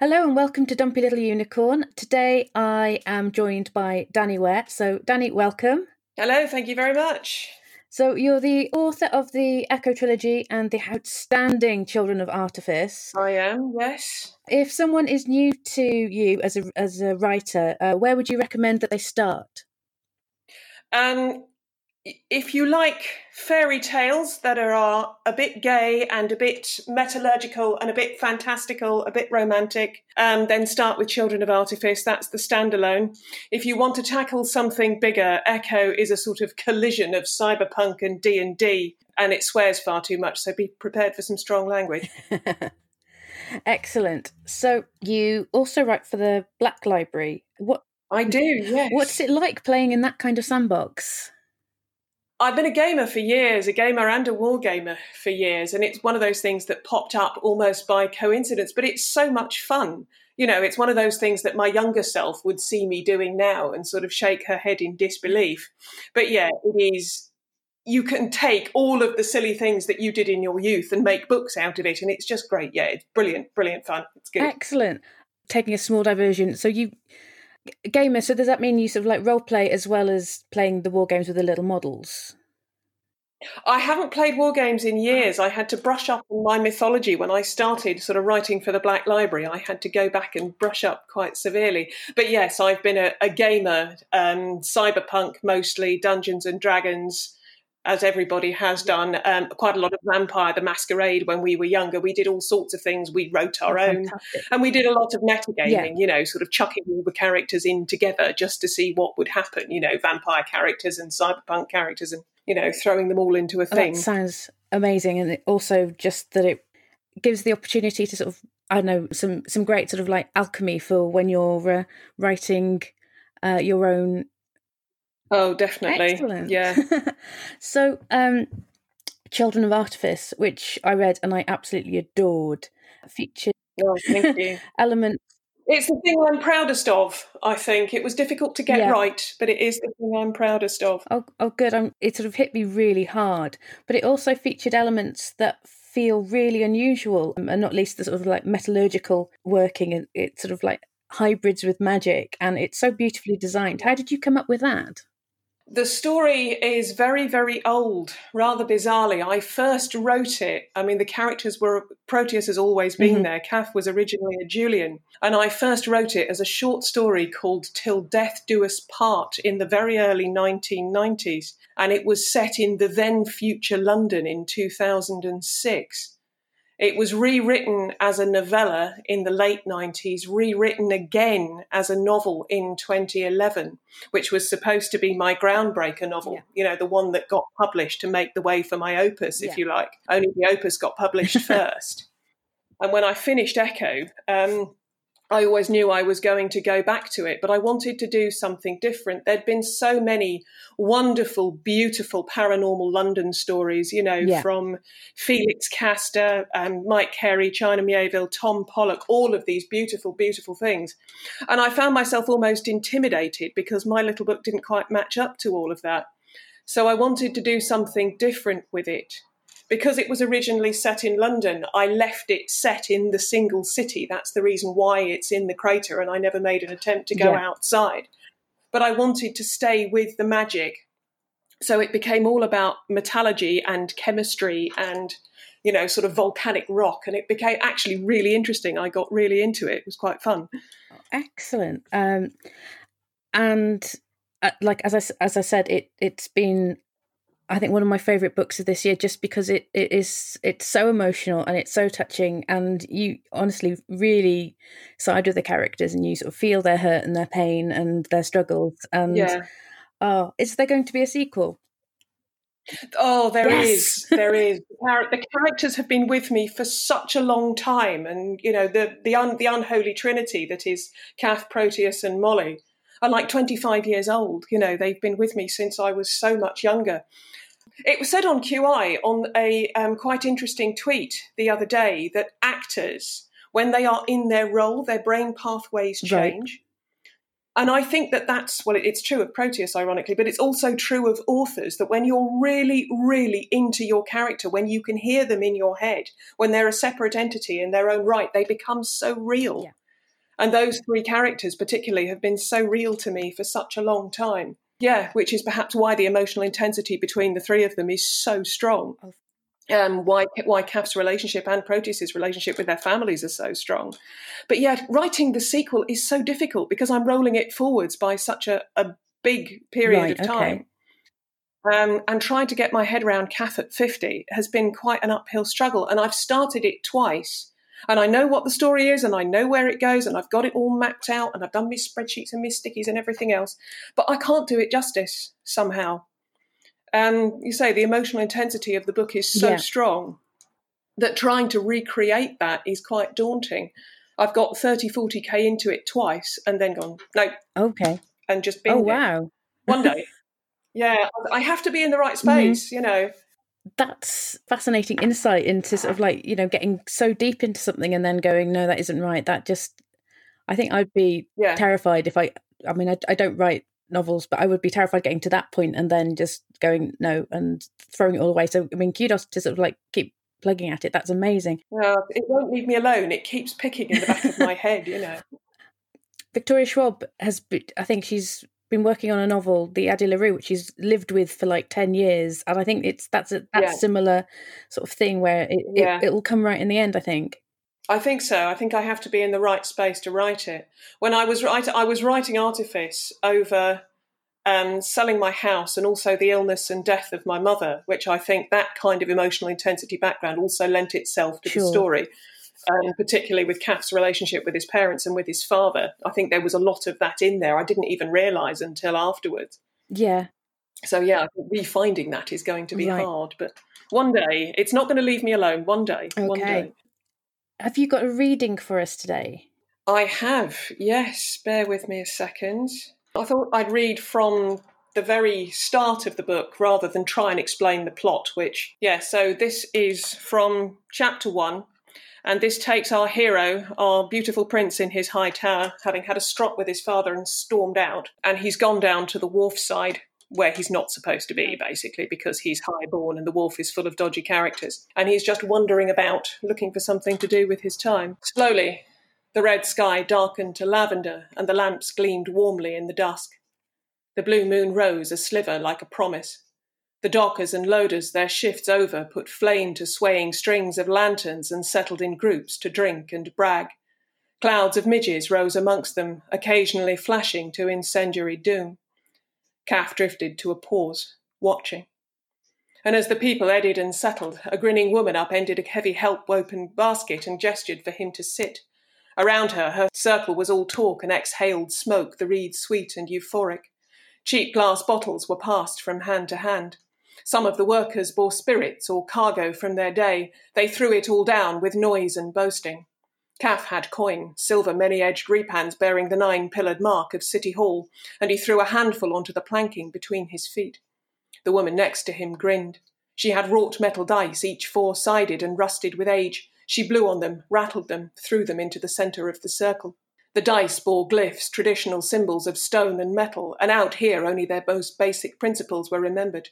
Hello and welcome to Dumpy Little Unicorn. Today I am joined by Danie Ware. So, Danie, welcome. Hello, thank you very much. So, you're the author of the Ecko trilogy and the outstanding Children of Artifice. I am, yes. If someone is new to you as a as a writer, uh, where would you recommend that they start? Um, if you like fairy tales that are a bit gay and a bit metallurgical and a bit fantastical, a bit romantic, um, then start with Children of Artifice. That's the standalone. If you want to tackle something bigger, Ecko is a sort of collision of cyberpunk and D and D, and it swears far too much. So be prepared for some strong language. Excellent. So you also write for the Black Library. What I do, yes. What's it like playing in that kind of sandbox? I've been a gamer for years, a gamer and a war gamer for years, and it's one of those things that popped up almost by coincidence, but it's so much fun. You know, it's one of those things that my younger self would see me doing now and sort of shake her head in disbelief. But yeah, it is you can take all of the silly things that you did in your youth and make books out of it and it's just great. Yeah, it's brilliant, brilliant fun. It's good. Excellent. Taking a small diversion. So you gamer so does that mean you sort of like role play as well as playing the war games with the little models I haven't played war games in years. I had to brush up on my mythology when I started sort of writing for the Black Library. I had to go back and brush up quite severely. But yes, I've been a, a gamer, um, cyberpunk mostly, Dungeons and Dragons, as everybody has done, um, quite a lot of Vampire the Masquerade when we were younger. We did all sorts of things. We wrote our oh, own, fantastic. and we did a lot of metagaming. Yeah. You know, sort of chucking all the characters in together just to see what would happen. You know, vampire characters and cyberpunk characters, and you know, throwing them all into a thing. that sounds amazing, and also just that it gives the opportunity to sort of I don't know some some great sort of like alchemy for when you're uh, writing uh, your own Oh, definitely. Excellent. Yeah. so, um, Children of Artifice, which I read and I absolutely adored, featured oh, thank you. elements. It's the thing I'm proudest of. I think it was difficult to get yeah. right, but it is the thing I'm proudest of. Oh, oh, good. I'm, it sort of hit me really hard, but it also featured elements that feel really unusual, um, and not least the sort of like metallurgical working, and it's sort of like hybrids with magic, and it's so beautifully designed. How did you come up with that? The story is very, very old, rather bizarrely. I first wrote it. I mean, the characters were Proteus has always been mm-hmm. there. Kath was originally a Julian. And I first wrote it as a short story called Till Death Do Us Part in the very early 1990s. And it was set in the then future London in 2006. It was rewritten as a novella in the late 90s, rewritten again as a novel in 2011, which was supposed to be my groundbreaker novel, yeah. you know, the one that got published to make the way for my opus, if yeah. you like. Only the opus got published first. and when I finished Ecko, um, I always knew I was going to go back to it, but I wanted to do something different. There'd been so many wonderful, beautiful paranormal London stories, you know, yeah. from Felix Castor, um, Mike Carey, China Mieville, Tom Pollock, all of these beautiful, beautiful things. And I found myself almost intimidated because my little book didn't quite match up to all of that. So I wanted to do something different with it because it was originally set in London, I left it set in the single city. That's the reason why it's in the crater, and I never made an attempt to go yeah. outside. But I wanted to stay with the magic. So it became all about metallurgy and chemistry and, you know, sort of volcanic rock. And it became actually really interesting. I got really into it. It was quite fun. Excellent. Um, and uh, like as I, as I said, it, it's been I think one of my favorite books of this year, just because it, it is it's so emotional and it's so touching, and you honestly really side with the characters, and you sort of feel their hurt and their pain and their struggles. And yeah. oh, is there going to be a sequel? Oh, there yes. is, There is. The characters have been with me for such a long time, and you know the the un, the unholy trinity that is Kath, Proteus, and Molly are like 25 years old. You know, they've been with me since I was so much younger. It was said on QI on a um, quite interesting tweet the other day that actors, when they are in their role, their brain pathways change. Right. And I think that that's, well, it's true of Proteus, ironically, but it's also true of authors that when you're really, really into your character, when you can hear them in your head, when they're a separate entity in their own right, they become so real. Yeah. And those three characters, particularly, have been so real to me for such a long time. Yeah, which is perhaps why the emotional intensity between the three of them is so strong. Oh. Um, why why Kath's relationship and Proteus's relationship with their families are so strong. But yet, writing the sequel is so difficult because I'm rolling it forwards by such a, a big period right, of time. Okay. Um, and trying to get my head around Kath at 50 has been quite an uphill struggle. And I've started it twice. And I know what the story is and I know where it goes and I've got it all mapped out and I've done my spreadsheets and my stickies and everything else. But I can't do it justice somehow. And you say the emotional intensity of the book is so yeah. strong that trying to recreate that is quite daunting. I've got 30, 40k into it twice and then gone, no. Okay. And just been. Oh, wow. One day. Yeah, I have to be in the right space, mm-hmm. you know. That's fascinating insight into sort of like, you know, getting so deep into something and then going, no, that isn't right. That just, I think I'd be yeah. terrified if I, I mean, I, I don't write novels, but I would be terrified getting to that point and then just going, no, and throwing it all away. So, I mean, kudos to sort of like keep plugging at it. That's amazing. Well, it won't leave me alone. It keeps picking in the back of my head, you know. Victoria Schwab has, I think she's been working on a novel, The Addie LaRue, which she's lived with for like ten years, and I think it's that's a that yeah. similar sort of thing where it, yeah. it will come right in the end. I think. I think so. I think I have to be in the right space to write it. When I was writing, I was writing Artifice over um, selling my house and also the illness and death of my mother, which I think that kind of emotional intensity background also lent itself to sure. the story um, particularly with Kath's relationship with his parents and with his father. I think there was a lot of that in there. I didn't even realise until afterwards. Yeah. So yeah, refinding that is going to be right. hard, but one day it's not going to leave me alone. One day, okay. one day. Have you got a reading for us today? I have. Yes. Bear with me a second. I thought I'd read from the very start of the book rather than try and explain the plot, which, yeah, so this is from chapter one, and this takes our hero, our beautiful prince in his high tower, having had a strop with his father and stormed out. And he's gone down to the wharf side where he's not supposed to be, basically, because he's highborn and the wharf is full of dodgy characters. And he's just wandering about, looking for something to do with his time. Slowly, the red sky darkened to lavender, and the lamps gleamed warmly in the dusk. The blue moon rose a sliver like a promise. The dockers and loaders, their shifts over, put flame to swaying strings of lanterns and settled in groups to drink and brag. Clouds of midges rose amongst them, occasionally flashing to incendiary doom. Kath drifted to a pause, watching. And as the people eddied and settled, a grinning woman upended a heavy help woven basket and gestured for him to sit. Around her, her circle was all talk and exhaled smoke, the reed sweet and euphoric. Cheap glass bottles were passed from hand to hand. Some of the workers bore spirits or cargo from their day. They threw it all down with noise and boasting. Kath had coin, silver many edged repans bearing the nine pillared mark of City Hall, and he threw a handful onto the planking between his feet. The woman next to him grinned. She had wrought metal dice, each four sided and rusted with age. She blew on them, rattled them, threw them into the centre of the circle. The dice bore glyphs, traditional symbols of stone and metal, and out here only their most basic principles were remembered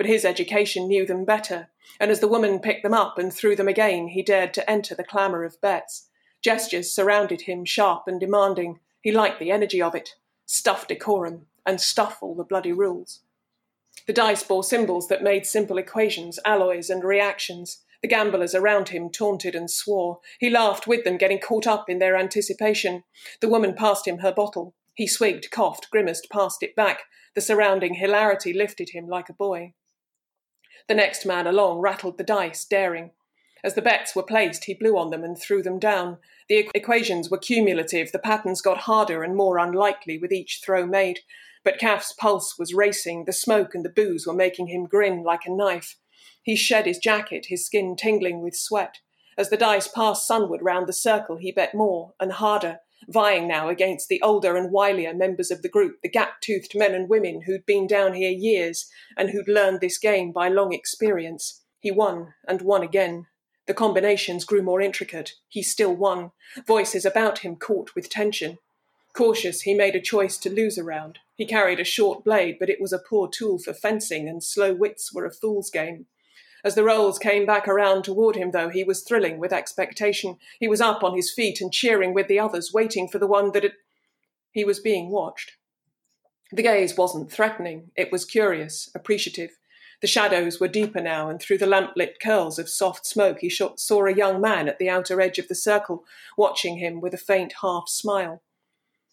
but his education knew them better, and as the woman picked them up and threw them again, he dared to enter the clamour of bets. Gestures surrounded him, sharp and demanding. He liked the energy of it. Stuff decorum, and stuff all the bloody rules. The dice bore symbols that made simple equations, alloys, and reactions. The gamblers around him taunted and swore. He laughed with them, getting caught up in their anticipation. The woman passed him her bottle. He swigged, coughed, grimaced, passed it back. The surrounding hilarity lifted him like a boy. The next man along rattled the dice, daring. As the bets were placed, he blew on them and threw them down. The equations were cumulative, the patterns got harder and more unlikely with each throw made. But Kath's pulse was racing, the smoke and the booze were making him grin like a knife. He shed his jacket, his skin tingling with sweat. As the dice passed sunward round the circle, he bet more and harder, vying now against the older and wilier members of the group, the gap toothed men and women who'd been down here years and who'd learned this game by long experience. He won and won again. The combinations grew more intricate. He still won. Voices about him caught with tension. Cautious, he made a choice to lose a round. He carried a short blade, but it was a poor tool for fencing, and slow wits were a fool's game. As the rolls came back around toward him, though, he was thrilling with expectation. He was up on his feet and cheering with the others, waiting for the one that it... he was being watched. The gaze wasn't threatening, it was curious, appreciative. The shadows were deeper now, and through the lamp-lit curls of soft smoke he saw a young man at the outer edge of the circle, watching him with a faint half smile.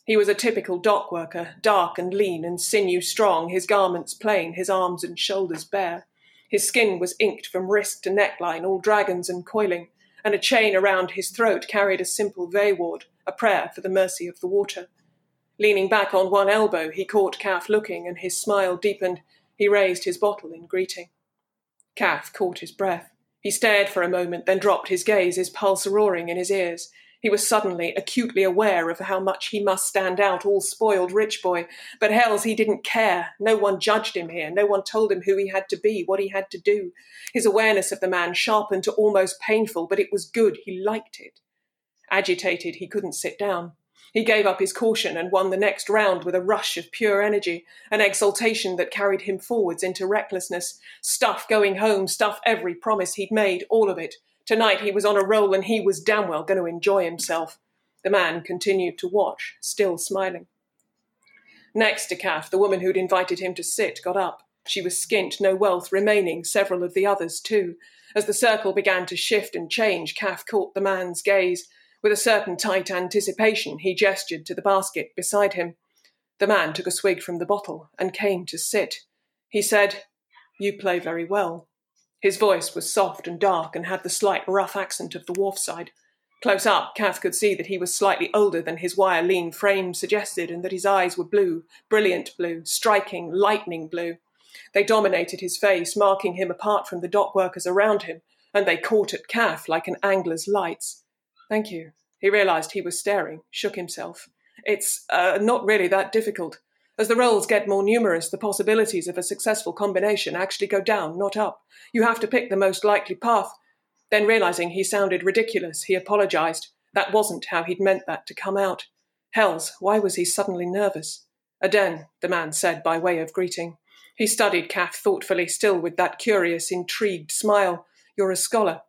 He was a typical dock worker, dark and lean and sinew strong, his garments plain, his arms and shoulders bare. His skin was inked from wrist to neckline, all dragons and coiling, and a chain around his throat carried a simple vaward, a prayer for the mercy of the water. Leaning back on one elbow, he caught Kath looking, and his smile deepened. He raised his bottle in greeting. Kath caught his breath. He stared for a moment, then dropped his gaze, his pulse roaring in his ears. He was suddenly acutely aware of how much he must stand out, all spoiled rich boy. But hells, he didn't care. No one judged him here. No one told him who he had to be, what he had to do. His awareness of the man sharpened to almost painful, but it was good. He liked it. Agitated, he couldn't sit down. He gave up his caution and won the next round with a rush of pure energy, an exultation that carried him forwards into recklessness. Stuff going home, stuff every promise he'd made, all of it. Tonight he was on a roll and he was damn well going to enjoy himself. The man continued to watch, still smiling. Next to Kath, the woman who'd invited him to sit got up. She was skint, no wealth remaining, several of the others too. As the circle began to shift and change, Kath caught the man's gaze. With a certain tight anticipation, he gestured to the basket beside him. The man took a swig from the bottle and came to sit. He said, You play very well. His voice was soft and dark and had the slight rough accent of the wharf side. Close up, Kath could see that he was slightly older than his wire lean frame suggested and that his eyes were blue, brilliant blue, striking, lightning blue. They dominated his face, marking him apart from the dock workers around him, and they caught at Kath like an angler's lights. Thank you. He realized he was staring, shook himself. It's uh, not really that difficult. As the rolls get more numerous, the possibilities of a successful combination actually go down, not up. You have to pick the most likely path. Then, realizing he sounded ridiculous, he apologized. That wasn't how he'd meant that to come out. Hells, why was he suddenly nervous? Aden, the man said by way of greeting. He studied Kath thoughtfully, still with that curious, intrigued smile. You're a scholar.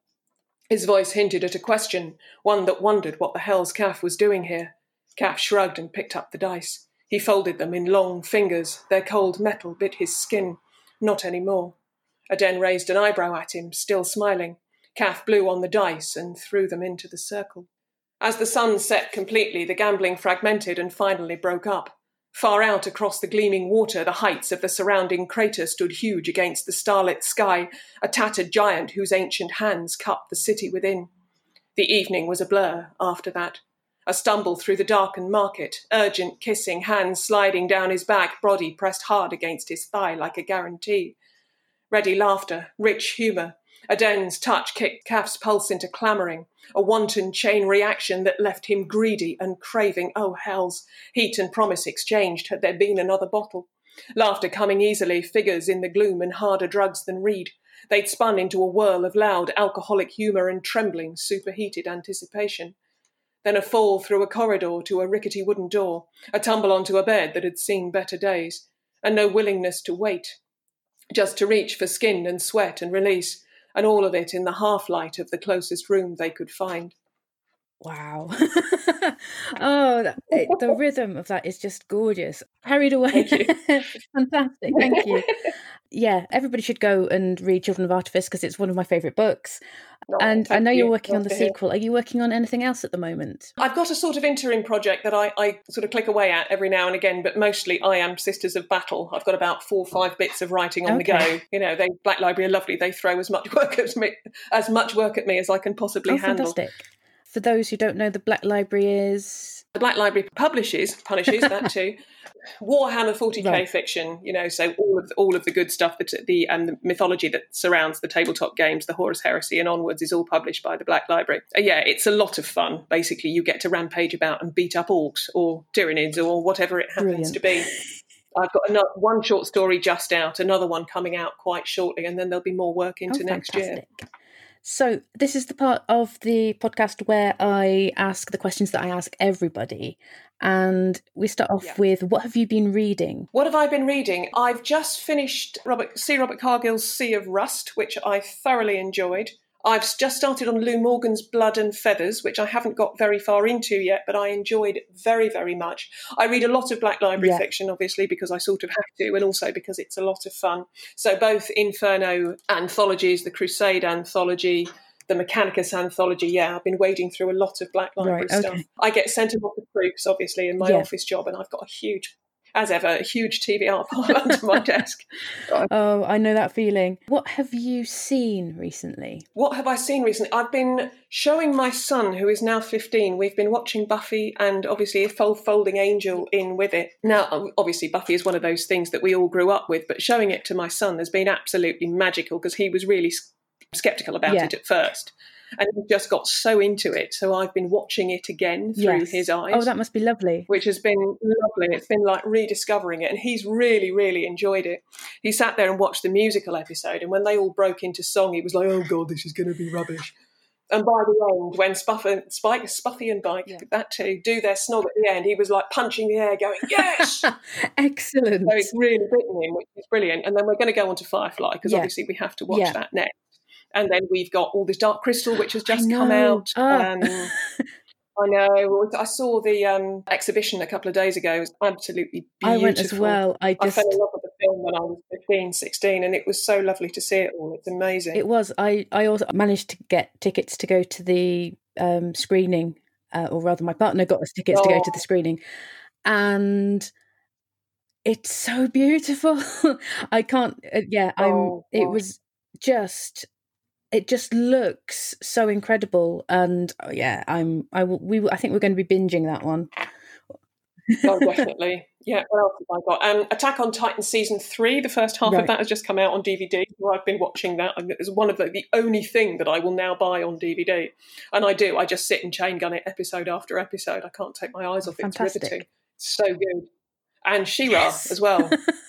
His voice hinted at a question, one that wondered what the hell's Kath was doing here. Kath shrugged and picked up the dice. He folded them in long fingers. Their cold metal bit his skin. Not any more. Aden raised an eyebrow at him, still smiling. Kath blew on the dice and threw them into the circle. As the sun set completely, the gambling fragmented and finally broke up. Far out across the gleaming water, the heights of the surrounding crater stood huge against the starlit sky, a tattered giant whose ancient hands cupped the city within. The evening was a blur after that. A stumble through the darkened market, urgent kissing, hands sliding down his back, body pressed hard against his thigh like a guarantee. Ready laughter, rich humour, Aden's touch kicked Kath's pulse into clamouring, a wanton chain reaction that left him greedy and craving. Oh, hells! Heat and promise exchanged had there been another bottle. Laughter coming easily, figures in the gloom and harder drugs than reed. They'd spun into a whirl of loud alcoholic humour and trembling, superheated anticipation. Then a fall through a corridor to a rickety wooden door, a tumble onto a bed that had seen better days, and no willingness to wait, just to reach for skin and sweat and release, and all of it in the half light of the closest room they could find. Wow. oh, that, the rhythm of that is just gorgeous. Carried away. Thank Fantastic. Thank you. Yeah, everybody should go and read Children of Artifice because it's one of my favourite books. Oh, and I know you. are working on the sequel. Are you working on anything else at the moment? I've got a sort of interim project that I, I sort of click away at every now and again, but mostly I am Sisters of Battle. I've got about four or five bits of writing on okay. the go. You know, they Black Library are lovely. They throw as much work at me as much work at me as I can possibly oh, handle. Fantastic. For those who don't know, the Black Library is the Black Library publishes punishes that too. Warhammer 40k right. fiction, you know, so all of all of the good stuff that the and the mythology that surrounds the tabletop games, the Horus Heresy and onwards, is all published by the Black Library. Uh, yeah, it's a lot of fun. Basically, you get to rampage about and beat up orcs or tyranids or whatever it happens Brilliant. to be. I've got another, one short story just out, another one coming out quite shortly, and then there'll be more work into oh, next year. So, this is the part of the podcast where I ask the questions that I ask everybody. And we start off Yeah. with what have you been reading? What have I been reading? I've just finished Robert C. Robert Cargill's Sea of Rust, which I thoroughly enjoyed. I've just started on Lou Morgan's Blood and Feathers, which I haven't got very far into yet, but I enjoyed very, very much. I read a lot of Black Library Yeah. fiction, obviously, because I sort of have to, and also because it's a lot of fun. So both Inferno anthologies, the Crusade anthology, the Mechanicus anthology. Yeah, I've been wading through a lot of Black Library Right, stuff. okay. I get sent a lot of proofs, obviously, in my Yeah. office job, and I've got a huge, as ever, a huge TBR pile under my desk. Oh, I know that feeling. What have you seen recently? What have I seen recently? I've been showing my son, who is now 15, we've been watching Buffy and obviously a fold folding angel in with it. Now, obviously, Buffy is one of those things that we all grew up with, but showing it to my son has been absolutely magical because he was really s- skeptical about Yeah. it at first. And he just got so into it. So I've been watching it again through Yes. his eyes. Oh, that must be lovely. which has been lovely. It's been like rediscovering it, and he's really, really enjoyed it. He sat there and watched the musical episode, and when they all broke into song, he was like, "Oh God, this is going to be rubbish." And by the end, when Spuff and Spike, Spuffy and Bike, Yeah. that two, do their snog at the end, he was like punching the air, going, "Yes!" Excellent. So it's really bitten him, which is brilliant. And then we're going to go on to Firefly because Yeah. obviously we have to watch Yeah. that next. And then we've got all this Dark Crystal, which has just come out. Ah. Um, I know. I saw the um, exhibition a couple of days ago. It was absolutely beautiful. I went as well. I I fell in love with the film when I was 15, 16, and it was so lovely to see it all. It's amazing. it was. I I also managed to get tickets to go to the um, screening, uh, or rather, my partner got us tickets to go to Oh. the screening, and it's so beautiful. I can't. Uh, yeah, I'm. Oh, it was just. It just looks so incredible, and uh, yeah, I'm. I will. We. I think we're going to be binging that one. oh, definitely. Yeah, what else have I got? Um, Attack on Titan season three. The first half Right. of that has just come out on DVD. So I've been watching that. and It's one of the, the only thing that I will now buy on DVD, and I do. I just sit and chain gun it episode after episode. I can't take my eyes off it. It's Fantastic. riveting. It's so good. And She-Ra Yes. as well.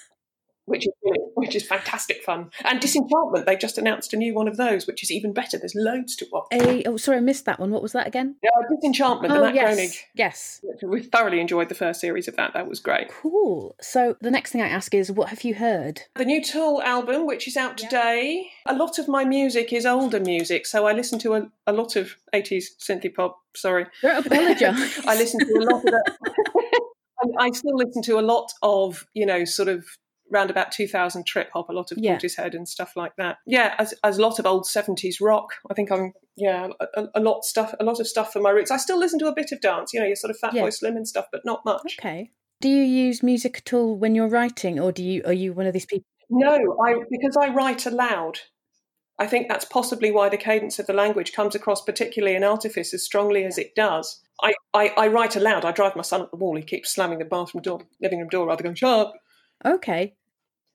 which is which is fantastic fun. And Disenchantment, they've just announced a new one of those, which is even better. There's loads to watch. A, oh, sorry, I missed that one. What was that again? Yeah, Disenchantment, the oh Matt yes, Groening. yes. We thoroughly enjoyed the first series of that. That was great. Cool. So the next thing I ask is, what have you heard? The new Tool album, which is out today. A lot of my music is older music, so I listen to a, a lot of 80s synthie pop. Sorry. Don't apologise. I listen to a lot of that. I still listen to a lot of, you know, sort of round about 2000 trip hop, a lot of Yeah. Portishead and stuff like that. Yeah, as, as a lot of old 70s rock. I think I'm, yeah, a, a lot stuff, a lot of stuff for my roots. I still listen to a bit of dance, you know, your sort of Fatboy Yeah. Slim and stuff, but not much. Okay. Do you use music at all when you're writing, or do you are you one of these people? No, I because I write aloud. I think that's possibly why the cadence of the language comes across, particularly in Artifice, as strongly as it does. I, I, I write aloud. I drive my son up the wall. He keeps slamming the bathroom door, living room door, rather going, shut up. Okay.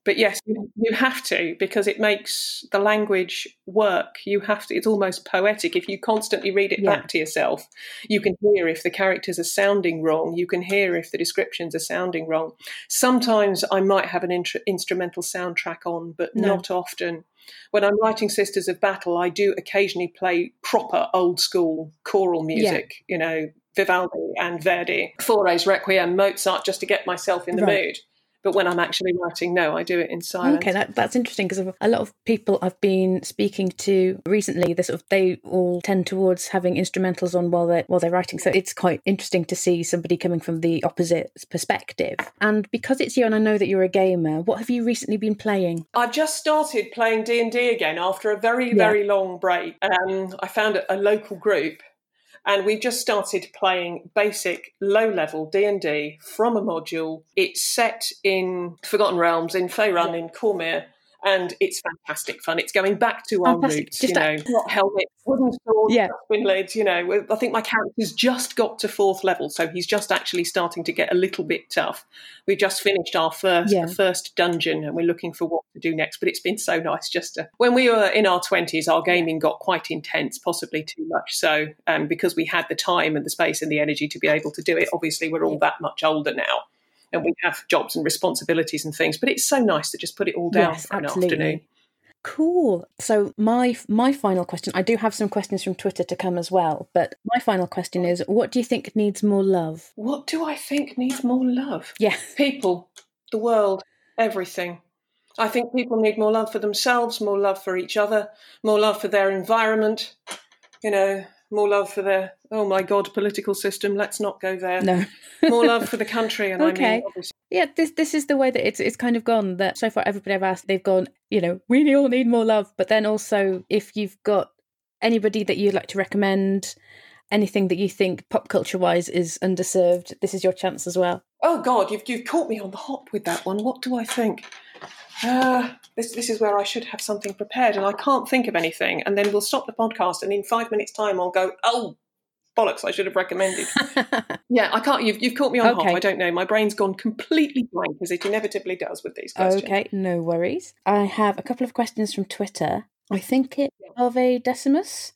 But yes, you, you have to because it makes the language work. You have to. It's almost poetic. If you constantly read it Yeah. back to yourself, you can hear if the characters are sounding wrong. You can hear if the descriptions are sounding wrong. Sometimes I might have an instrumental soundtrack on, but No. not often. When I'm writing Sisters of Battle, I do occasionally play proper old school choral music. You know, Vivaldi and Verdi, Fauré's Requiem, Mozart, just to get myself in the Right. mood. But when I'm actually writing, no, I do it in silence. Okay, that, that's interesting because a lot of people I've been speaking to recently, they sort of they all tend towards having instrumentals on while they're while they're writing. So it's quite interesting to see somebody coming from the opposite perspective. And because it's you, and I know that you're a gamer, what have you recently been playing? I've just started playing D and D again after a very Yeah. very long break. Um, I found a, a local group, and we've just started playing basic low level D and D from a module. It's set in Forgotten Realms in Faerun Yeah. in Cormyr. And it's fantastic fun. It's going back to our Fantastic. roots, Just you know, that- not helmet, wooden sword, Yeah. spin lids. You know, I think my character's just got to fourth level, so he's just actually starting to get a little bit tough. We just finished our first Yeah. first dungeon, and we're looking for what to do next. But it's been so nice just to. When we were in our twenties, our gaming got quite intense, possibly too much. So, um, because we had the time and the space and the energy to be able to do it, obviously we're all that much older now. And we have jobs and responsibilities and things, but it's so nice to just put it all down yes, for an absolutely. afternoon. Cool. So my my final question, I do have some questions from Twitter to come as well, but my final question is what do you think needs more love? What do I think needs more love? Yeah. People, the world, everything. I think people need more love for themselves, more love for each other, more love for their environment, you know, more love for the oh my god political system let's not go there No. more love for the country and Okay. i mean obviously Yeah, this this is the way that it's it's kind of gone. That so far everybody I've asked, they've gone. You know, we all need more love. But then also, if you've got anybody that you'd like to recommend, anything that you think pop culture wise is underserved, this is your chance as well. oh god you've, you've caught me on the hop with that one what do i think uh, this, this is where i should have something prepared and i can't think of anything. And then we'll stop the podcast and in five minutes time i'll go oh bollocks i should have recommended. Yeah i can't you've, you've caught me on Okay. hop i don't know. My brain's gone completely blank as it inevitably does with these questions. Okay, no worries. I have a couple of questions from Twitter. I think it of a Decimus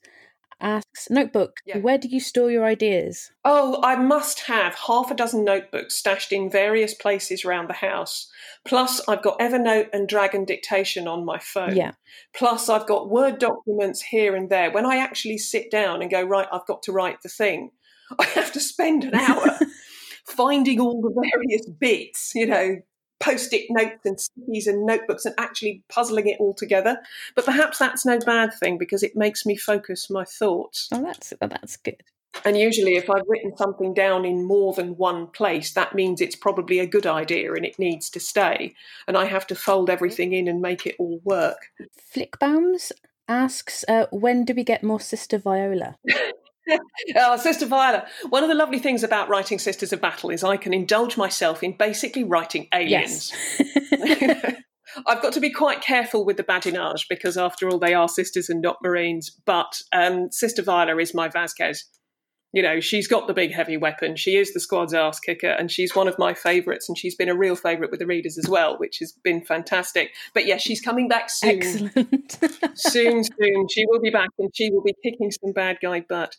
asks notebook. Yeah. Where do you store your ideas? Oh, I must have half a dozen notebooks stashed in various places around the house. Plus, I've got Evernote and Dragon Dictation on my phone. Yeah. Plus, I've got Word documents here and there. When I actually sit down and go, right, I've got to write the thing, I have to spend an hour finding all the various bits, you know, post it notes and stickies and notebooks and actually puzzling it all together. But perhaps that's no bad thing because it makes me focus my thoughts. Oh, that's oh, that's good. And usually, if I've written something down in more than one place, that means it's probably a good idea and it needs to stay. And I have to fold everything in and make it all work. Flickbaums asks, uh, when do we get more Sister Viola? Oh, Sister Viola, one of the lovely things about writing Sisters of Battle is I can indulge myself in basically writing aliens. Yes. I've got to be quite careful with the badinage because, after all, they are sisters and not Marines. But um, Sister Viola is my Vasquez. You know, she's got the big heavy weapon. She is the squad's ass kicker, and she's one of my favourites. And she's been a real favourite with the readers as well, which has been fantastic. But yes, she's coming back soon. Excellent. soon, soon. She will be back, and she will be kicking some bad guy butt.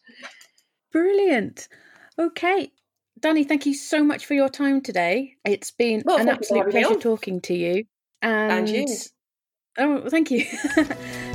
Brilliant. Okay. Danie, thank you so much for your time today. It's been Well, an thank you for absolute pleasure talking to you. And, And you. Oh, thank you.